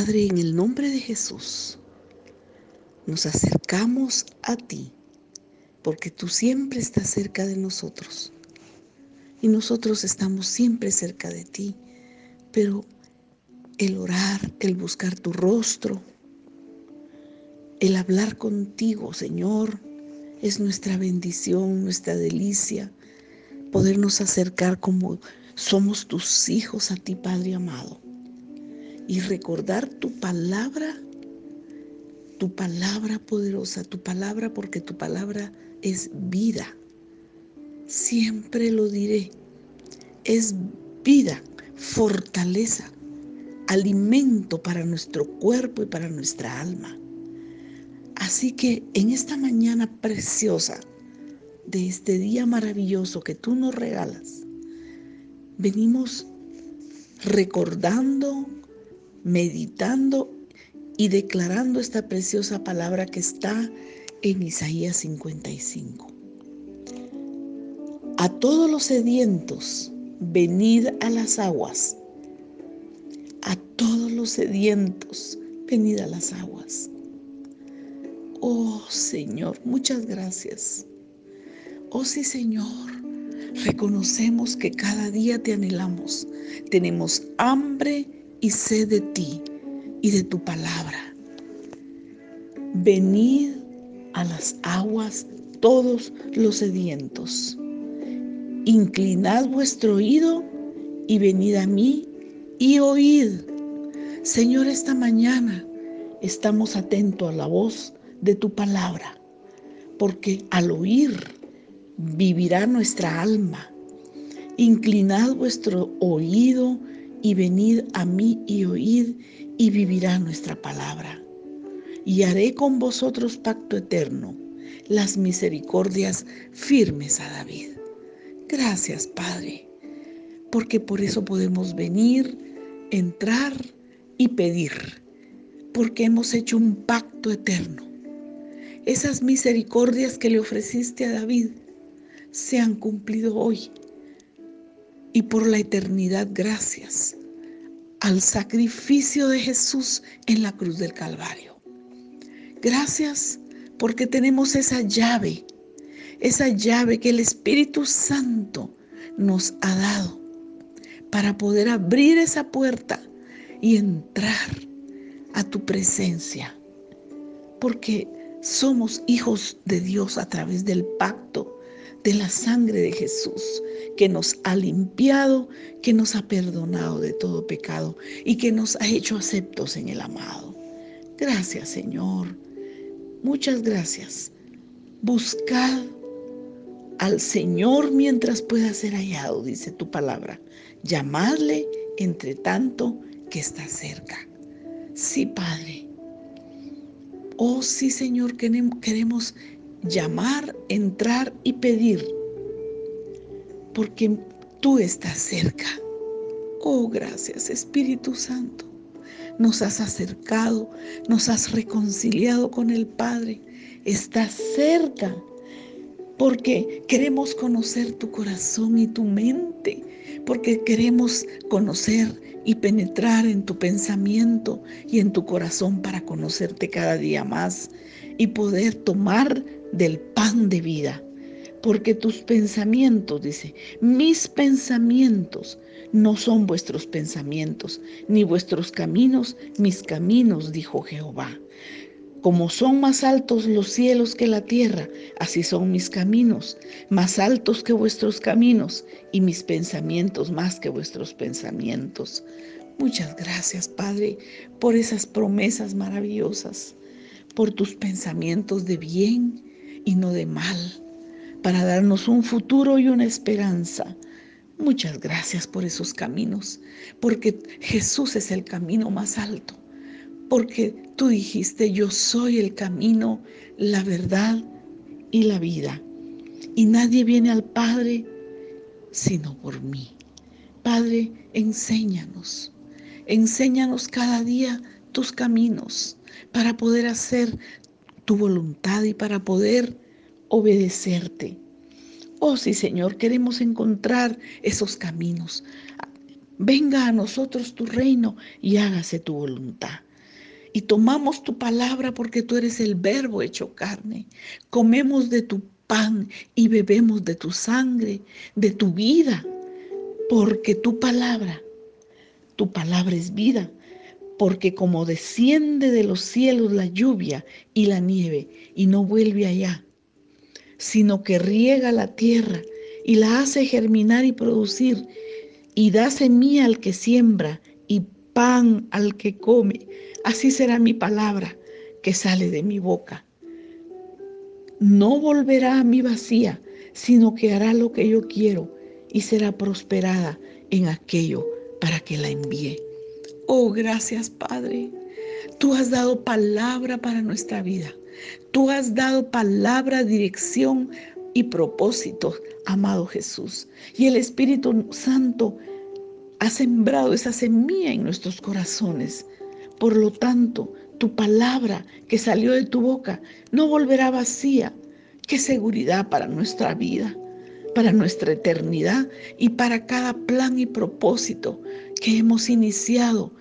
Padre, en el nombre de Jesús, nos acercamos a ti, porque tú siempre estás cerca de nosotros. Y nosotros estamos siempre cerca de ti, pero el orar, el buscar tu rostro, el hablar contigo, Señor, es nuestra bendición, nuestra delicia, podernos acercar como somos tus hijos a ti, Padre amado, y recordar tu palabra, tu palabra poderosa, tu palabra porque tu palabra es vida. Siempre lo diré, es vida, fortaleza, alimento para nuestro cuerpo y para nuestra alma. Así que en esta mañana preciosa de este día maravilloso que tú nos regalas, venimos recordando, meditando y declarando esta preciosa palabra que está en Isaías 55. A todos los sedientos, venid a las aguas. A todos los sedientos, venid a las aguas. Oh Señor, muchas gracias. Oh sí Señor, reconocemos que cada día te anhelamos. Tenemos hambre y sed de ti y de tu palabra. Venid a las aguas todos los sedientos. Inclinad vuestro oído y venid a mí y oíd. Señor, esta mañana estamos atentos a la voz de tu palabra, porque al oír vivirá nuestra alma. Inclinad vuestro oído y venid a mí y oíd y vivirá nuestra palabra. Y haré con vosotros pacto eterno, las misericordias firmes a David. Gracias, Padre, porque por eso podemos venir, entrar y pedir, porque hemos hecho un pacto eterno esas misericordias que le ofreciste a David se han cumplido hoy. Y por la eternidad, gracias al sacrificio de Jesús en la cruz del Calvario. Gracias porque tenemos esa llave, esa llave que el Espíritu Santo nos ha dado para poder abrir esa puerta y entrar a tu presencia. Porque somos hijos de Dios a través del pacto de la sangre de Jesús, que nos ha limpiado, que nos ha perdonado de todo pecado y que nos ha hecho aceptos en el amado. Gracias Señor, muchas gracias. Buscad al Señor mientras pueda ser hallado, dice tu palabra. Llamadle entre tanto que está cerca. Sí, Padre. Oh sí, Señor, queremos llamar, entrar y pedir, porque tú estás cerca. Oh, gracias, Espíritu Santo. Nos has acercado, nos has reconciliado con el Padre. Estás cerca, porque queremos conocer tu corazón y tu mente, porque queremos conocer y penetrar en tu pensamiento y en tu corazón para conocerte cada día más y poder tomar del pan de vida. Porque tus pensamientos, dice, mis pensamientos no son vuestros pensamientos, ni vuestros caminos, mis caminos, dijo Jehová. Como son más altos los cielos que la tierra, así son mis caminos, más altos que vuestros caminos, y mis pensamientos más que vuestros pensamientos. Muchas gracias, Padre, por esas promesas maravillosas, por tus pensamientos de bien y no de mal, para darnos un futuro y una esperanza. Muchas gracias por esos caminos, porque Jesús es el camino más alto porque tú dijiste, yo soy el camino, la verdad y la vida. Y nadie viene al Padre sino por mí. Padre, enséñanos, enséñanos cada día tus caminos para poder hacer tu voluntad y para poder obedecerte. Oh sí, Señor, queremos encontrar esos caminos. Venga a nosotros tu reino y hágase tu voluntad y tomamos tu palabra porque tú eres el verbo hecho carne. Comemos de tu pan y bebemos de tu sangre, de tu vida, porque tu palabra, tu palabra es vida, porque como desciende de los cielos la lluvia y la nieve y no vuelve allá, sino que riega la tierra y la hace germinar y producir, y da semilla al que siembra y pan al que come. Así será mi palabra que sale de mi boca. No volverá a mi vacía, sino que hará lo que yo quiero y será prosperada en aquello para que la envíe. Oh, gracias Padre. Tú has dado palabra para nuestra vida. Tú has dado palabra, dirección y propósito, amado Jesús. Y el Espíritu Santo ha sembrado esa semilla en nuestros corazones. Por lo tanto, tu palabra que salió de tu boca no volverá vacía. Qué seguridad para nuestra vida, para nuestra eternidad y para cada plan y propósito que hemos iniciado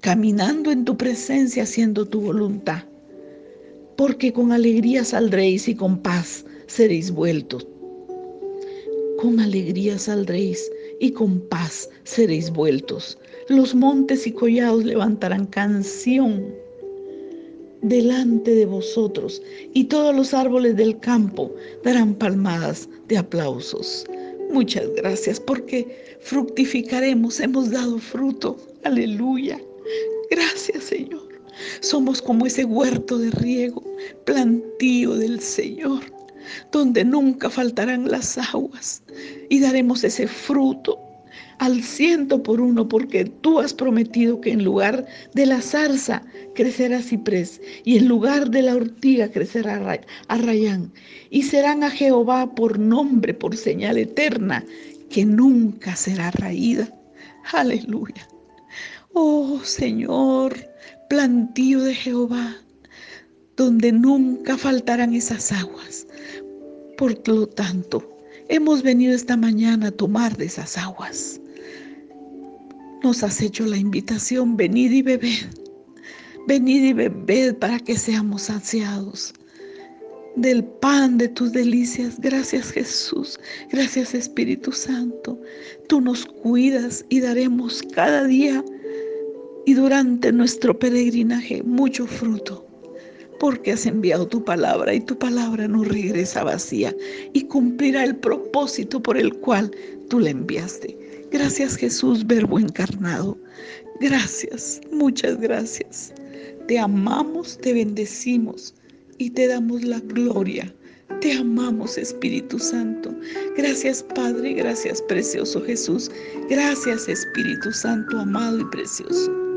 caminando en tu presencia haciendo tu voluntad. Porque con alegría saldréis y con paz seréis vueltos. Con alegría saldréis y con paz seréis vueltos. Los montes y collados levantarán canción delante de vosotros y todos los árboles del campo darán palmadas de aplausos. Muchas gracias porque fructificaremos, hemos dado fruto. Aleluya. Gracias Señor. Somos como ese huerto de riego, plantío del Señor donde nunca faltarán las aguas y daremos ese fruto al ciento por uno, porque tú has prometido que en lugar de la zarza crecerá ciprés y en lugar de la ortiga crecerá arrayán. Y serán a Jehová por nombre, por señal eterna, que nunca será raída. Aleluya. Oh Señor, plantío de Jehová, donde nunca faltarán esas aguas. Por lo tanto, hemos venido esta mañana a tomar de esas aguas. Nos has hecho la invitación, venid y bebed. Venid y bebed para que seamos saciados del pan de tus delicias. Gracias Jesús, gracias Espíritu Santo. Tú nos cuidas y daremos cada día y durante nuestro peregrinaje mucho fruto porque has enviado tu palabra y tu palabra no regresa vacía y cumplirá el propósito por el cual tú la enviaste. Gracias Jesús, verbo encarnado. Gracias, muchas gracias. Te amamos, te bendecimos y te damos la gloria. Te amamos Espíritu Santo. Gracias Padre, gracias precioso Jesús. Gracias Espíritu Santo, amado y precioso.